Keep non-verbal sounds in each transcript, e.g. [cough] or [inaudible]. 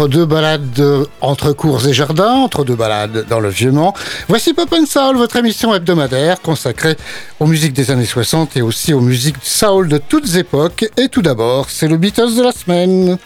entre deux balades entre cours et jardins, entre deux balades dans le Vieux-Mans. Voici Pop and Soul, votre émission hebdomadaire consacrée aux musiques des années 60 et aussi aux musiques soul de toutes époques. Et tout d'abord, c'est le Beatles de la semaine.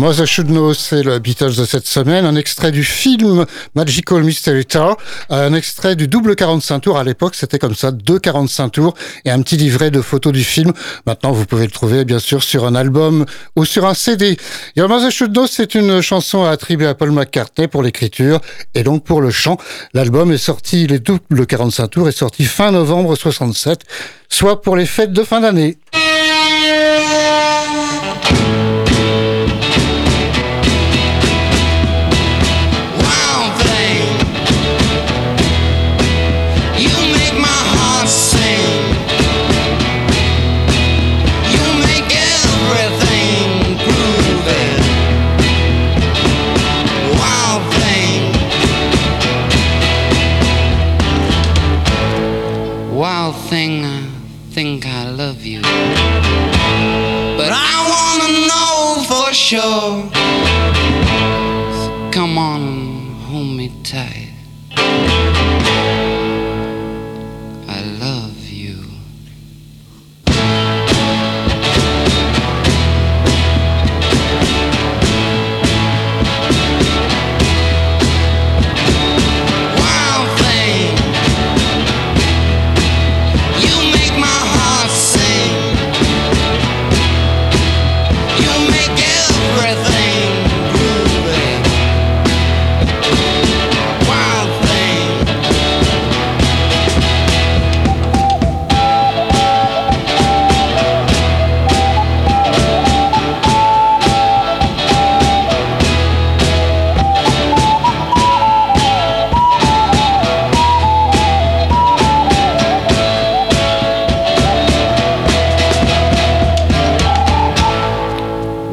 Mother Should Know, c'est le Beatles de cette semaine. Un extrait du film Magical Mystery Tour. Un extrait du double 45 tours. À l'époque, c'était comme ça, deux 45 tours et un petit livret de photos du film. Maintenant, vous pouvez le trouver, bien sûr, sur un album ou sur un CD. Your Mother Should Know, c'est une chanson attribuée à Paul McCartney pour l'écriture et donc pour le chant. L'album est sorti, les doubles 45 tours est sorti fin novembre 67, soit pour les fêtes de fin d'année.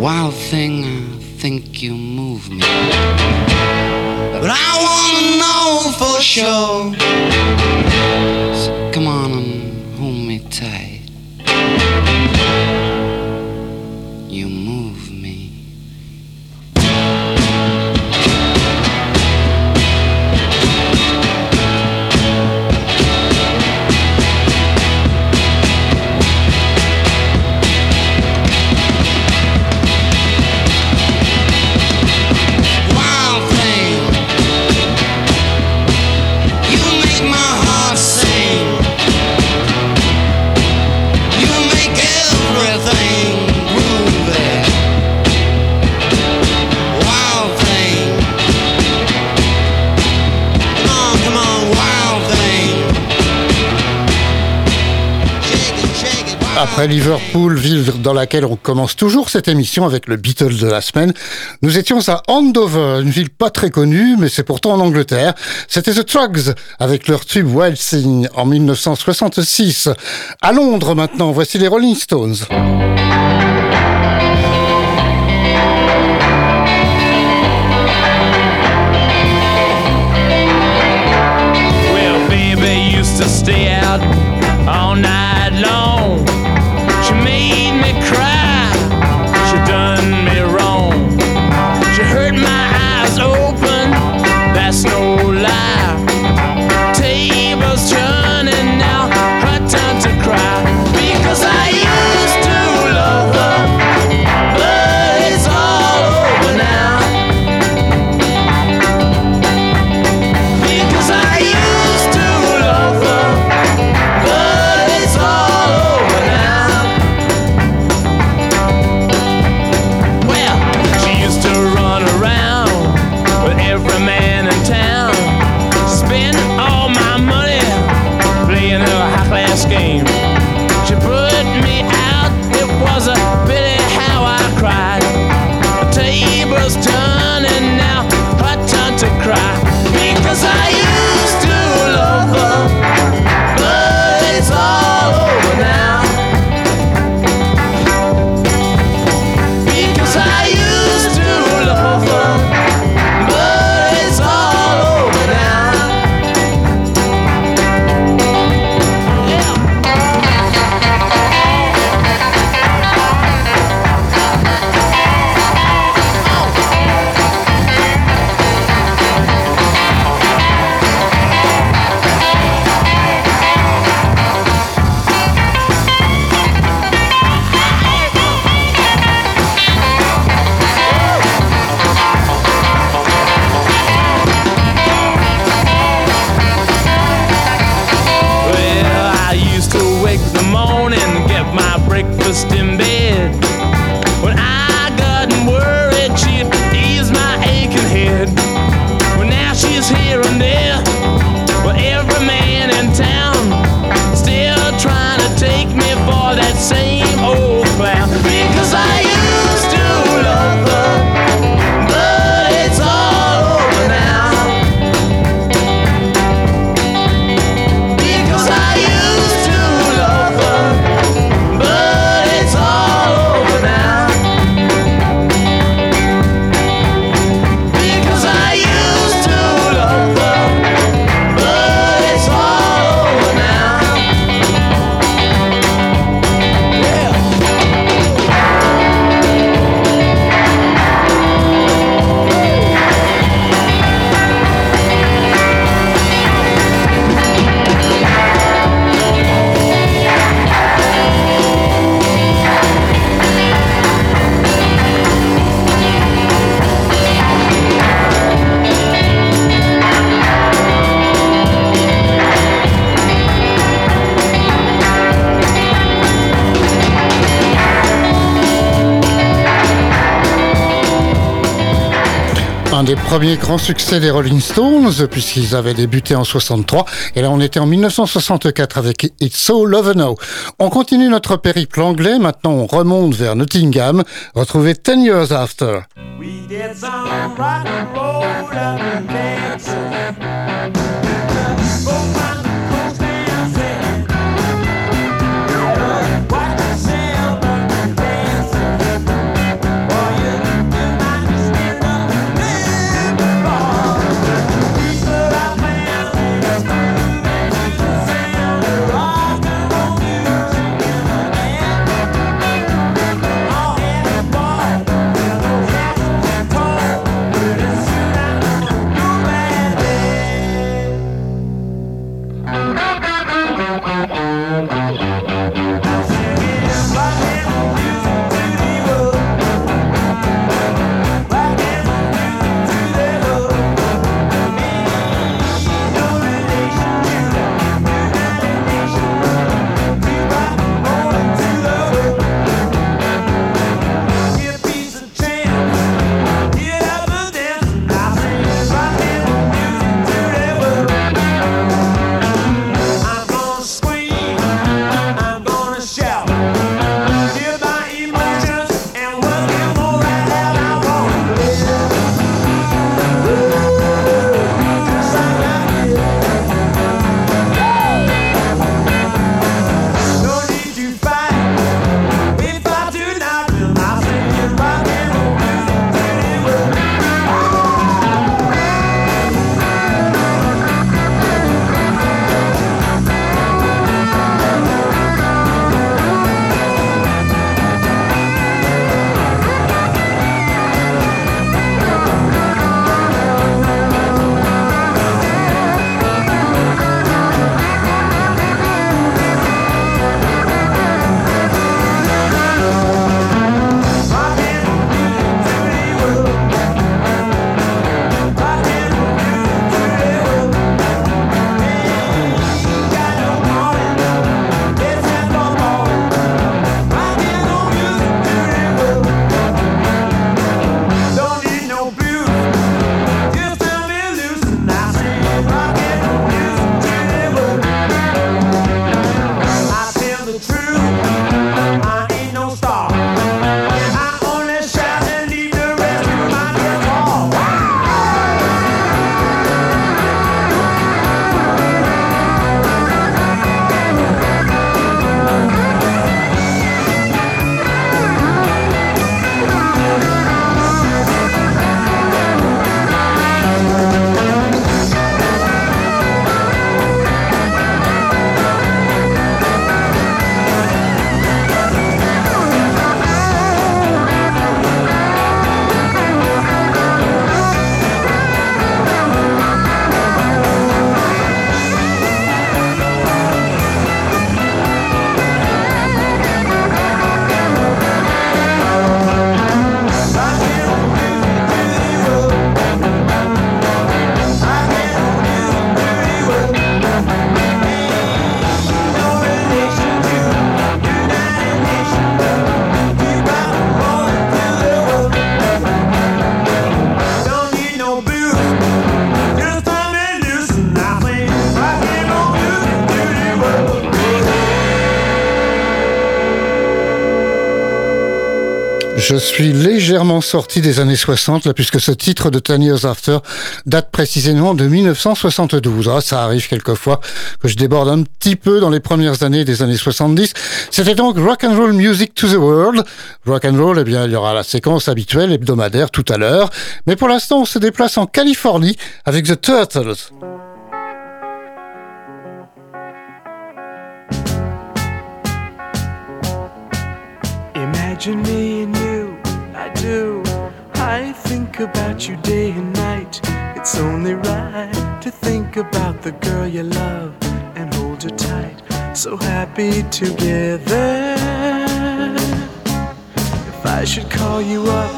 Wild thing, I think you move me. But I wanna know for sure. So come on and hold me tight. Liverpool, ville dans laquelle on commence toujours cette émission avec le Beatles de la semaine, nous étions à Andover, une ville pas très connue, mais c'est pourtant en Angleterre. C'était The Trugs avec leur tube Wild Thing en 1966. À Londres maintenant, voici les Rolling Stones. man in town. Premiers grands succès des Rolling Stones, puisqu'ils avaient débuté en 63. Et là, on était en 1964 avec It's So Love Now. On continue notre périple anglais. Maintenant, on remonte vers Nottingham. Retrouver Ten Years After. Je suis légèrement sorti des années 60, là, puisque ce titre de Ten Years After date précisément de 1972. Ah, ça arrive quelquefois que je déborde un petit peu dans les premières années des années 70. C'était donc Rock and Roll Music to the World. Rock and Roll, eh bien, il y aura la séquence habituelle hebdomadaire tout à l'heure. Mais pour l'instant, on se déplace en Californie avec The Turtles. Imagine me about you day and night. It's only right to think about the girl you love and hold her tight. So happy together. If I should call you up,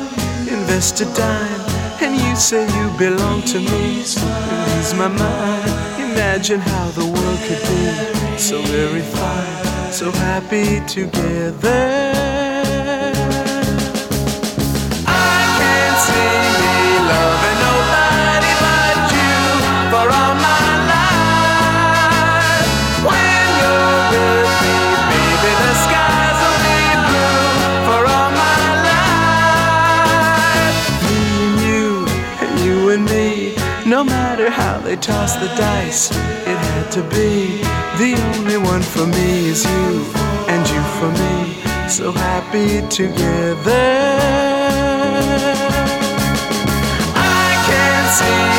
invest a dime, and you say you belong to me, ease my mind. Imagine how the world could be so very fine, so happy together. How they toss the dice. It had to be. The only one for me is you, and you for me. So happy together. I can't see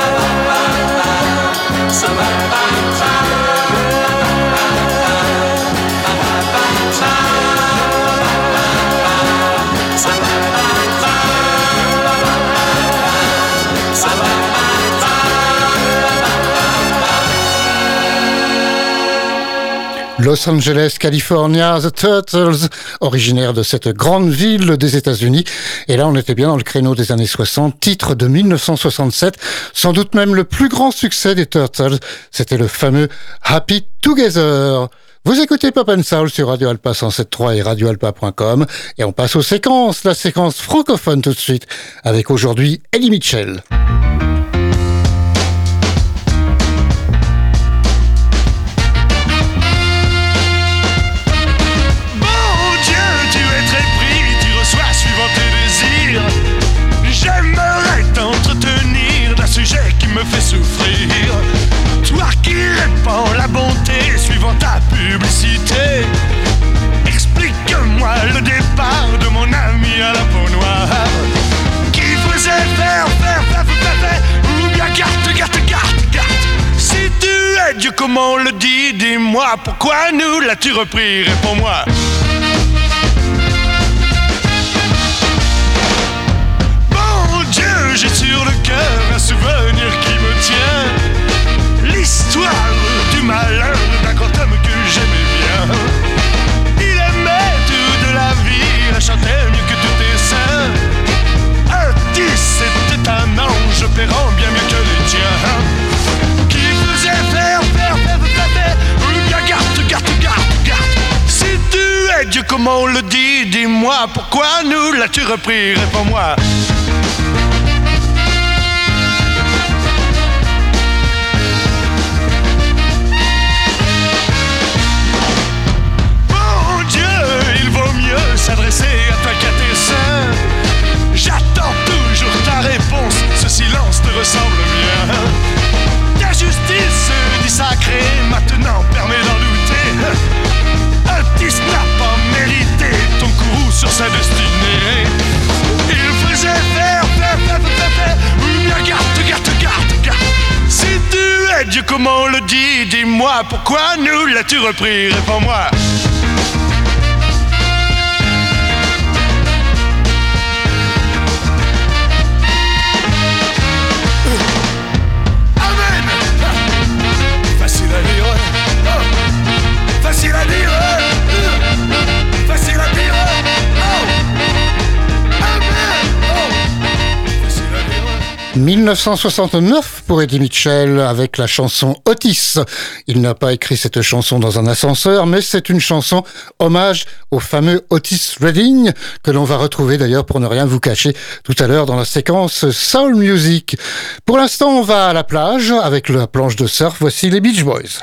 Los Angeles, California, The Turtles, originaire de cette grande ville des États-Unis. Et là, on était bien dans le créneau des années 60, titre de 1967, sans doute même le plus grand succès des Turtles. C'était le fameux Happy Together. Vous écoutez Pop and sur Radio Alpa 107.3 et radioalpa.com et on passe aux séquences, la séquence francophone tout de suite avec aujourd'hui Ellie Mitchell. Comme on le dit, dis-moi pourquoi nous l'as-tu repris, réponds-moi. j'ai sur le cœur un souvenir qui me tient. L'histoire du malheur d'un grand homme que j'aimais bien. Il aimait tout de la vie, il chantait mieux que tous tes saints. Artiste, c'était un ange opérant comment on le dit, dis-moi pourquoi nous l'as-tu repris, réponds-moi. s'adresser à toi qu'à tes seins. J'attends toujours ta réponse, ce silence te ressemble bien. Ta justice dit sacrée, maintenant permet tu es Dieu comme on le dit, dis-moi pourquoi nous l'as-tu repris, réponds-moi. 1969 pour Eddie Mitchell avec la chanson Otis. Il n'a pas écrit cette chanson dans un ascenseur, mais c'est une chanson hommage au fameux Otis Redding que l'on va retrouver d'ailleurs pour ne rien vous cacher tout à l'heure dans la séquence Soul Music. Pour l'instant, on va à la plage avec la planche de surf. Voici les Beach Boys.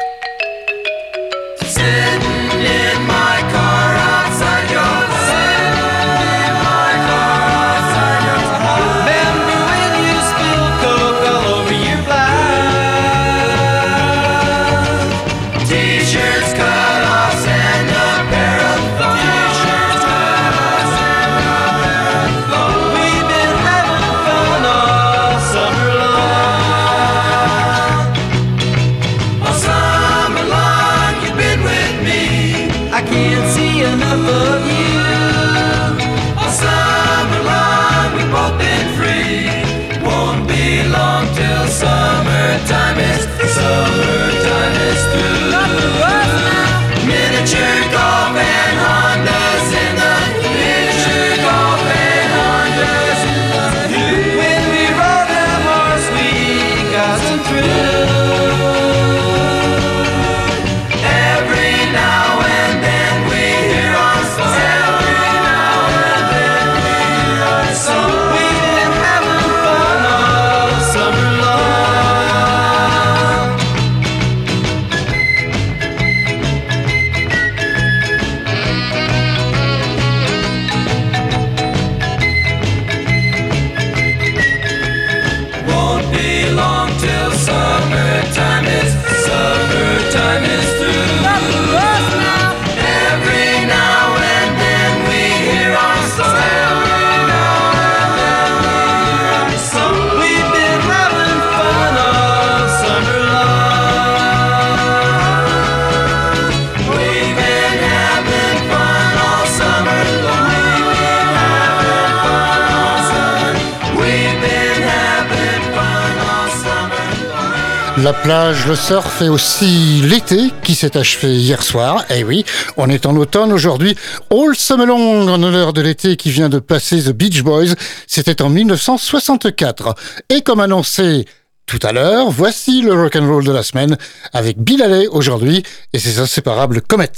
La plage, le surf et aussi l'été qui s'est achevé hier soir. Eh oui, on est en automne aujourd'hui. All Summer Long en honneur de l'été qui vient de passer The Beach Boys. C'était en 1964. Et comme annoncé tout à l'heure, voici le rock'n'roll de la semaine avec Bill Haley aujourd'hui et ses inséparables Comets.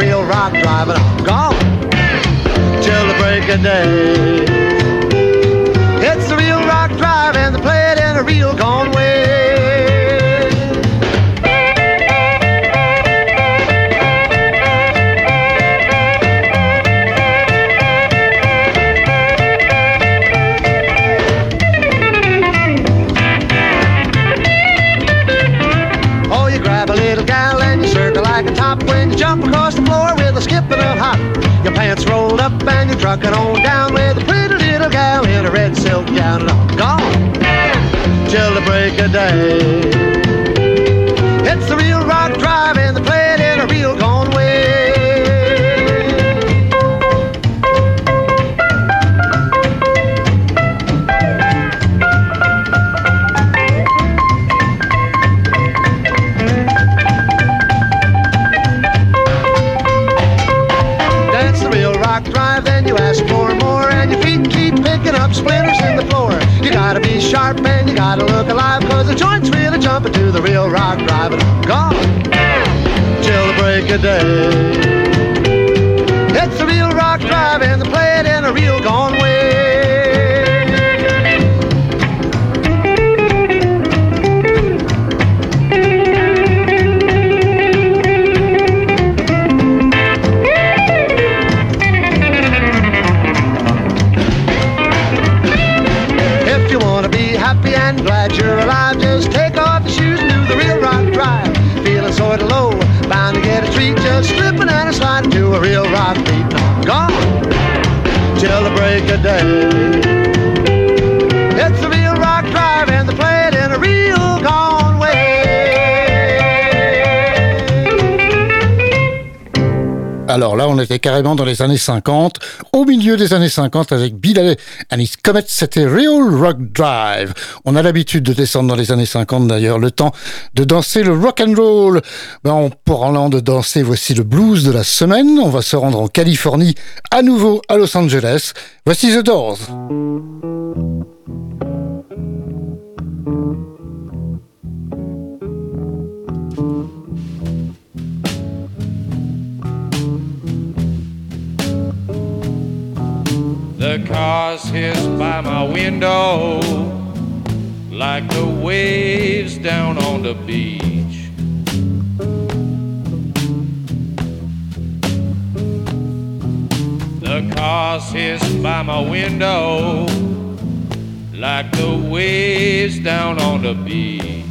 Real rock, driving on gone till the break of day. Trucking on down with a pretty little gal in a red silk gown and I'm gone till the break of day. Gotta be sharp and you gotta look alive, cause the joint's really jumping to the real rock I'm gone till the break of day. It's the real rock rock drive and they play it in a real gone way. that you're alive. Alors là, on était carrément dans les années 50, au milieu des années 50 avec Bill and his Comet, c'était Real Rock Drive. On a l'habitude de descendre dans les années 50 d'ailleurs, le temps de danser le rock and roll. Ben, en parlant de danser, voici le blues de la semaine. On va se rendre en Californie, à nouveau à Los Angeles. Voici The Doors. The cars hiss by my window like the waves down on the beach. The cars hiss by my window like the waves down on the beach.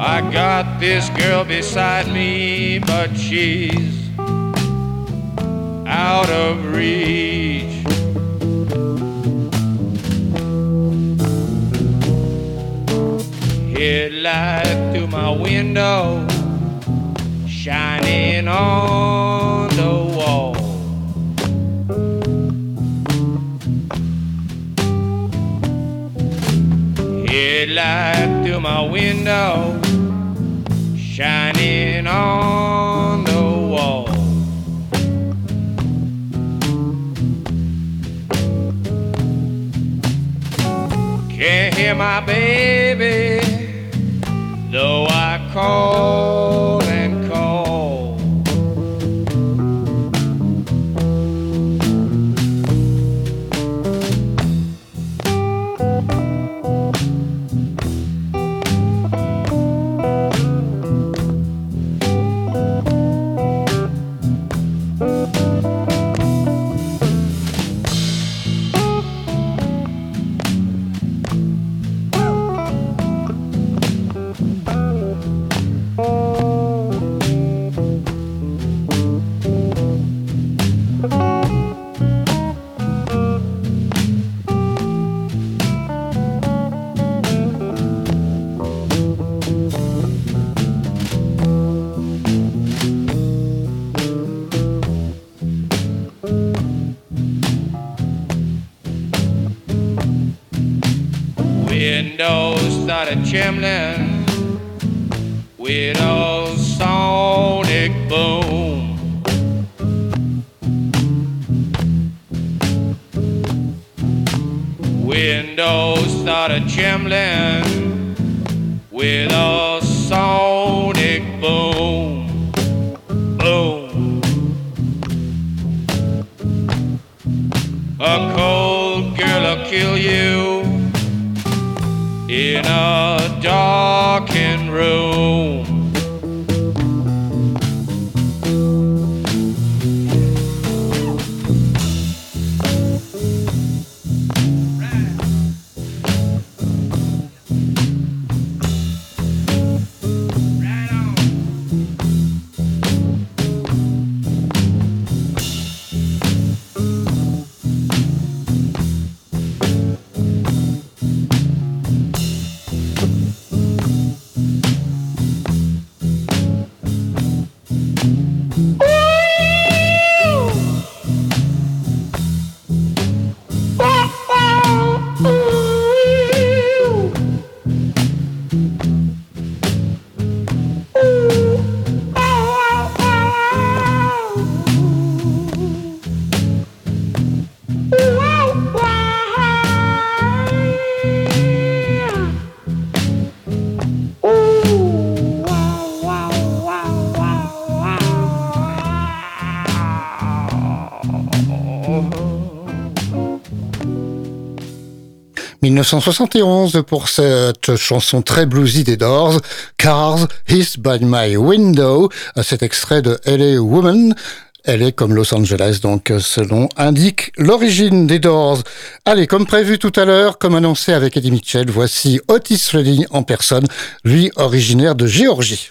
I got this girl beside me, but she's out of reach. Headlight through my window, shining on the wall. Headlight through my window, shining on the wall. Can't hear my baby, though I call A cold girl'll kill you in a darkened room. 1971 pour cette chanson très bluesy des Doors, Cars, His by My Window, cet extrait de LA Woman. Elle est comme Los Angeles, donc selon indique l'origine des Doors. Allez, comme prévu tout à l'heure, comme annoncé avec Eddie Mitchell, voici Otis Redding en personne, lui originaire de Géorgie.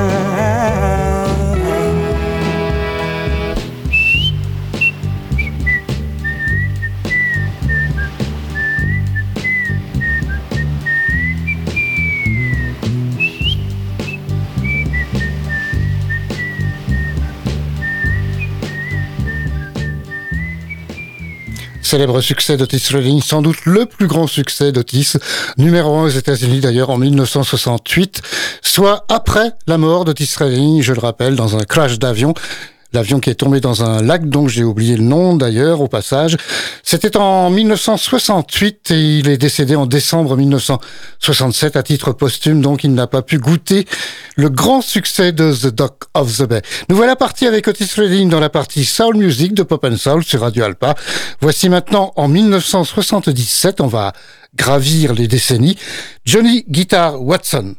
Célèbre succès d'Otis Redding, sans doute le plus grand succès d'Otis, numéro un aux États-Unis d'ailleurs en 1968, soit après la mort d'Otis Redding, je le rappelle, dans un crash d'avion. L'avion qui est tombé dans un lac dont j'ai oublié le nom d'ailleurs au passage. C'était en 1968 et il est décédé en décembre 1967 à titre posthume, donc il n'a pas pu goûter le grand succès de The Dock of the Bay. Nous voilà partis avec Otis Redding dans la partie Soul Music de Pop and Soul sur Radio Alpa. Voici maintenant en 1977, on va gravir les décennies, Johnny Guitar Watson.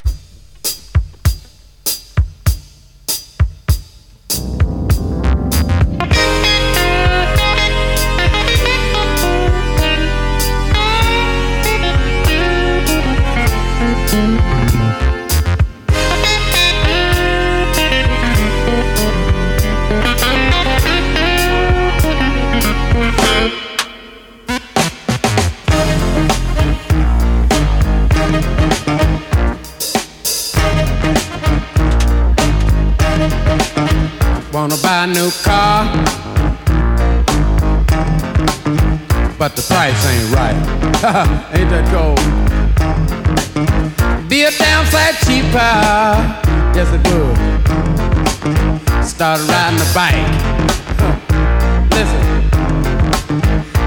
New car, but the price ain't right. [laughs] ain't that cold? Be a downside cheaper, yes it would. Started riding a bike. Listen,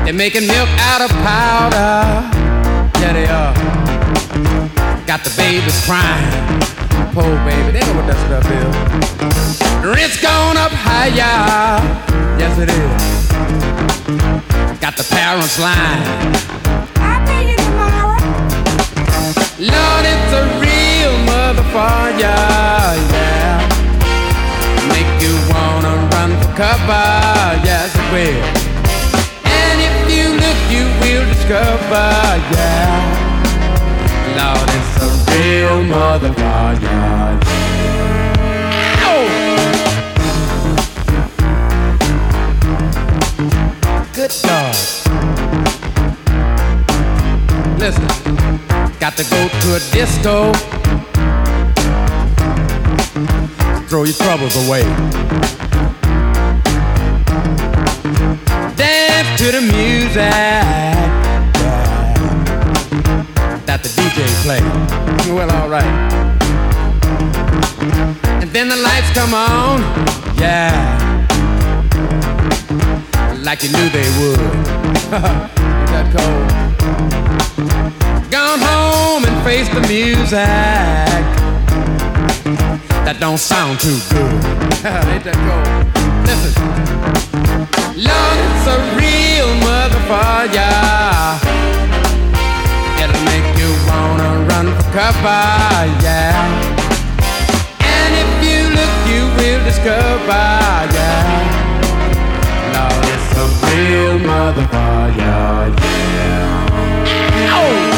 they're making milk out of powder. Yeah, they are. Got the babies crying. Poor baby, they know what that stuff is. Rent's gone up higher. Yes, it is. Got the parents lying. I'll pay you tomorrow. Lord, it's a real motherfucker. Yeah. Make you wanna run for cover. Yes, it will. And if you look, you will discover. Yeah. Lord, it's a real motherfucker. Good God. Listen, got to go to a disco. Throw your troubles away. Dance to the music that the DJ plays. Well, alright. And then the lights come on, yeah. Like you knew they would. Ain't [laughs] that cold? Gone home and face the music. That don't sound too good. [laughs] Ain't that cold? Listen. It's a real motherfucker. It'll make you wanna run for cover, yeah. And if you look, you will discover, yeah. Real motherfucker, yeah. Oh!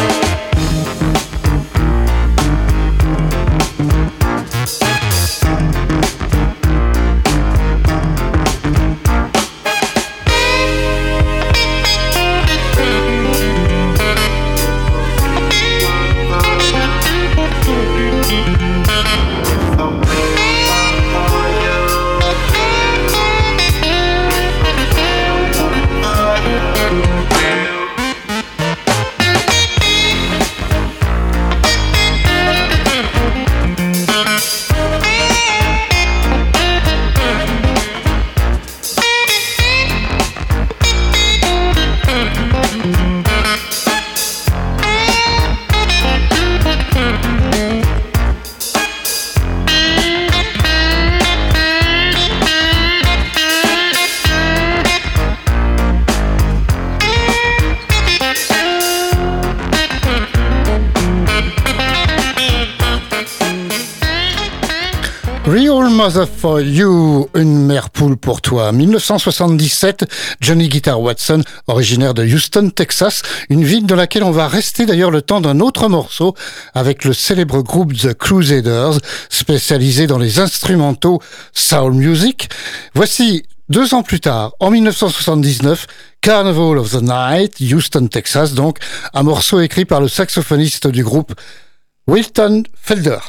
Real Mother for You, une mère poule pour toi. 1977, Johnny Guitar Watson, originaire de Houston, Texas, une ville dans laquelle on va rester d'ailleurs le temps d'un autre morceau avec le célèbre groupe The Crusaders, spécialisé dans les instrumentaux soul music. Voici deux ans plus tard, en 1979, Carnival of the Night, Houston, Texas, donc, un morceau écrit par le saxophoniste du groupe Wilton Felder.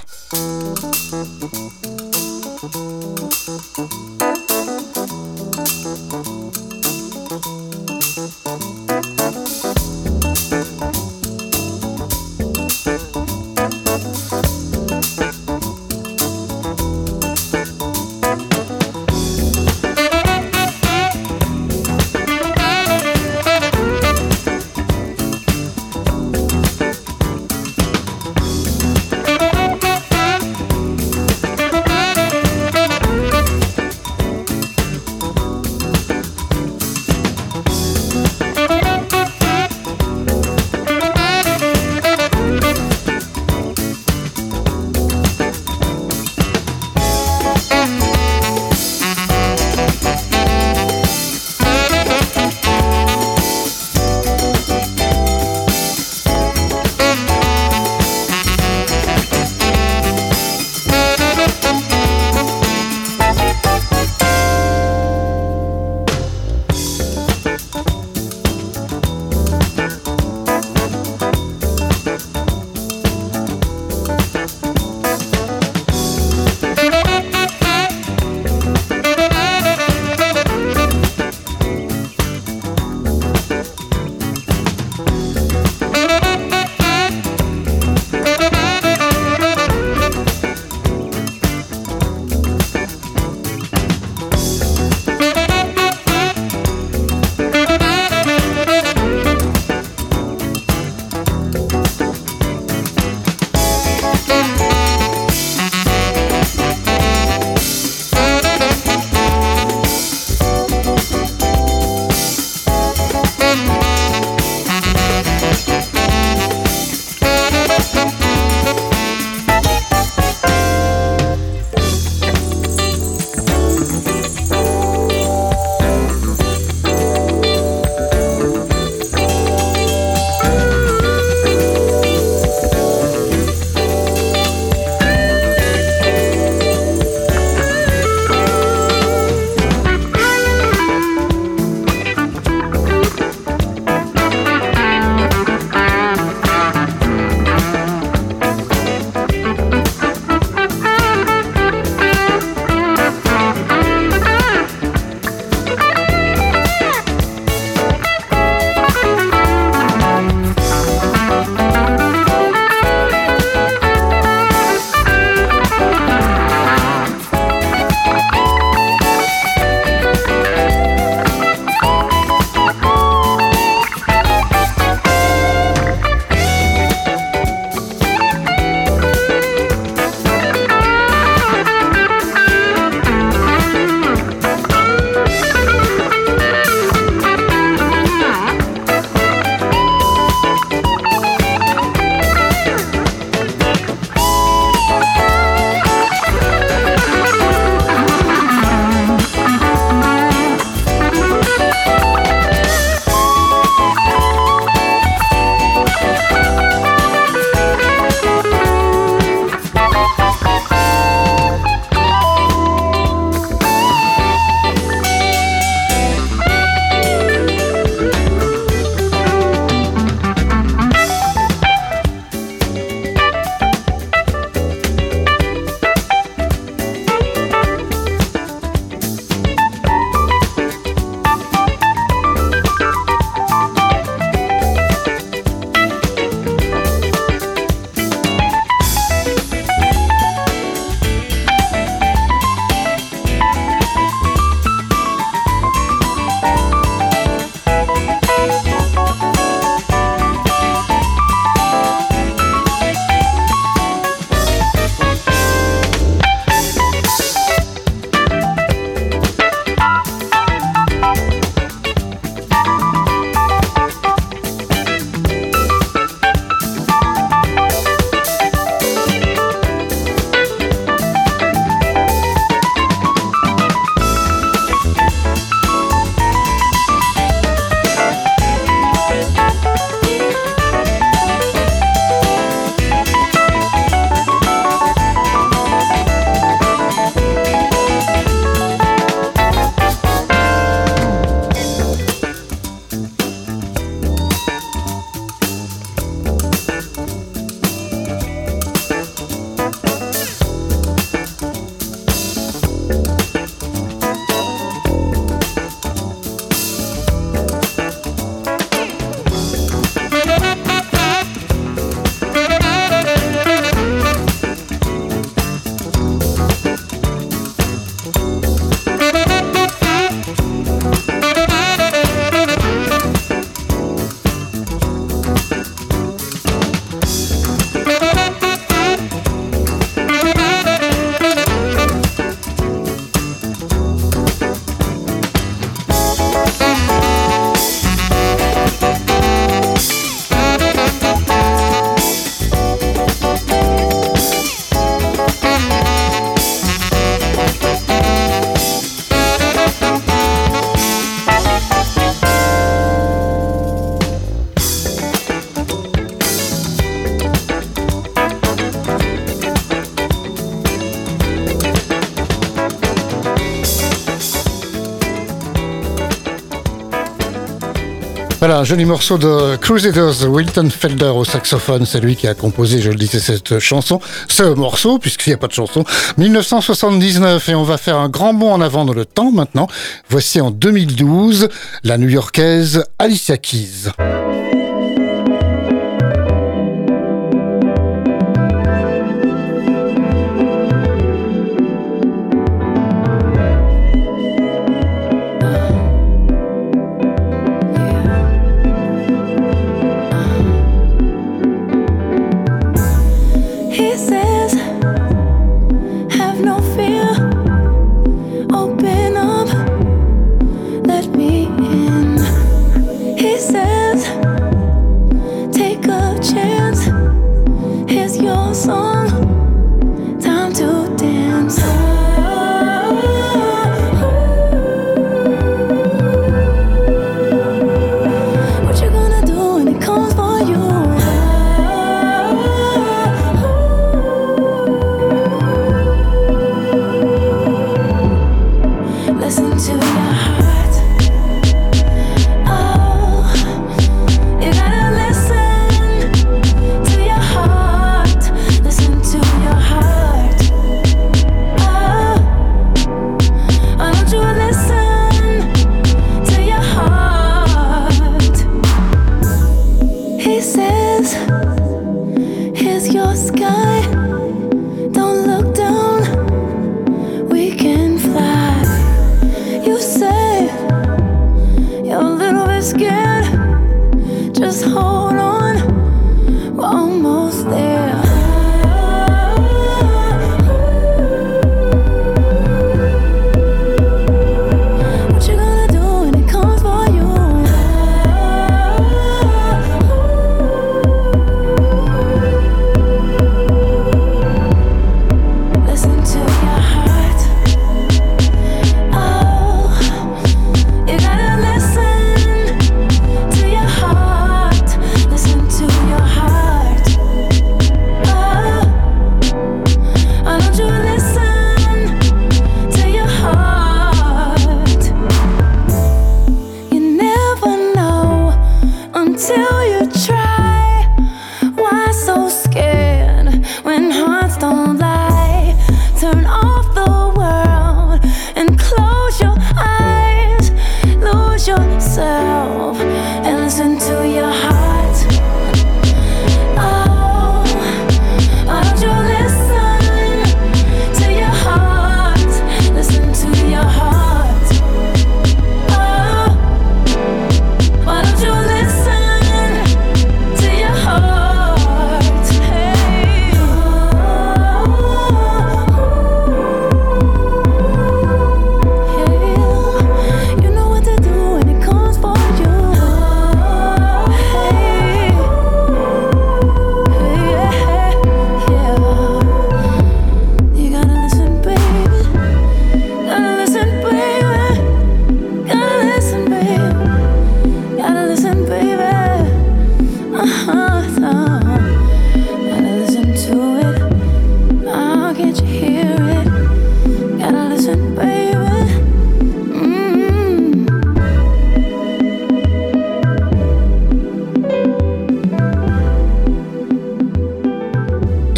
Voilà, un joli morceau de Crusaders, Wilton Felder au saxophone, c'est lui qui a composé, je le disais, cette chanson, ce morceau, puisqu'il n'y a pas de chanson, 1979, et on va faire un grand bond en avant dans le temps maintenant. Voici en 2012, la new-yorkaise Alicia Keys.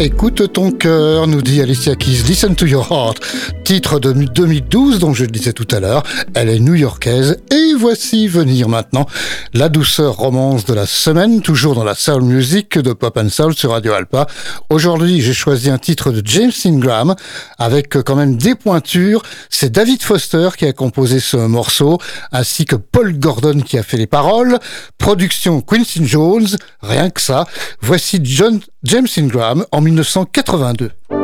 Écoute ton cœur, nous dit Alicia Keys. Listen to your heart. Titre de 2012, dont je le disais tout à l'heure. Elle est new-yorkaise. Et voici venir maintenant la douceur romance de la semaine, toujours dans la soul music de Pop and Soul sur Radio Alpa. Aujourd'hui, j'ai choisi un titre de James Ingram avec euh, quand même des pointures. C'est David Foster qui a composé ce morceau, ainsi que Paul Gordon qui a fait les paroles. Production Quincy Jones, rien que ça. Voici John James Ingram en 1982.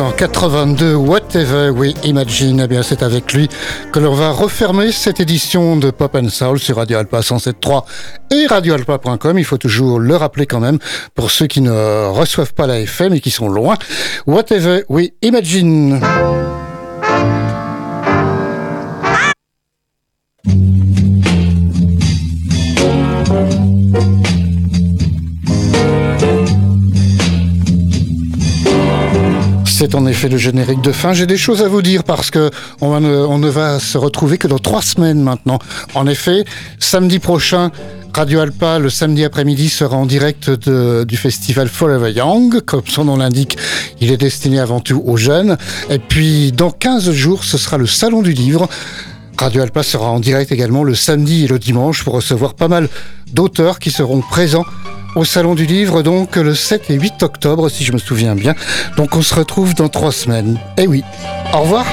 En 82, Whatever We Imagine, eh bien c'est avec lui que l'on va refermer cette édition de Pop and Soul sur Radio Alpa 107.3 et radioalpa.com. Il faut toujours le rappeler quand même pour ceux qui ne reçoivent pas la FM et qui sont loin. Whatever We Imagine. Effet le générique de fin. J'ai des choses à vous dire parce que on, ne, va se retrouver que dans trois semaines maintenant. En effet, samedi prochain, Radio Alpa, le samedi après-midi, sera en direct du festival Forever Young. Comme son nom l'indique, il est destiné avant tout aux jeunes. Et puis, dans 15 jours, ce sera le Salon du Livre. Radio Alpa sera en direct également le samedi et le dimanche pour recevoir pas mal d'auteurs qui seront présents au Salon du Livre, donc le 7 et 8 octobre, si je me souviens bien. Donc on se retrouve dans trois semaines. Eh oui, au revoir.